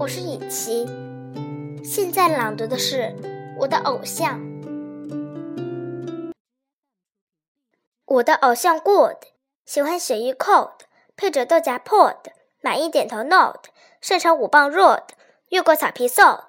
我是雨琪，现在朗读的是我的偶像。我的偶像 good，喜欢雪域 cold，配着豆荚 pod，满意点头 nod，擅长舞棒 rod，越过草坪 sod。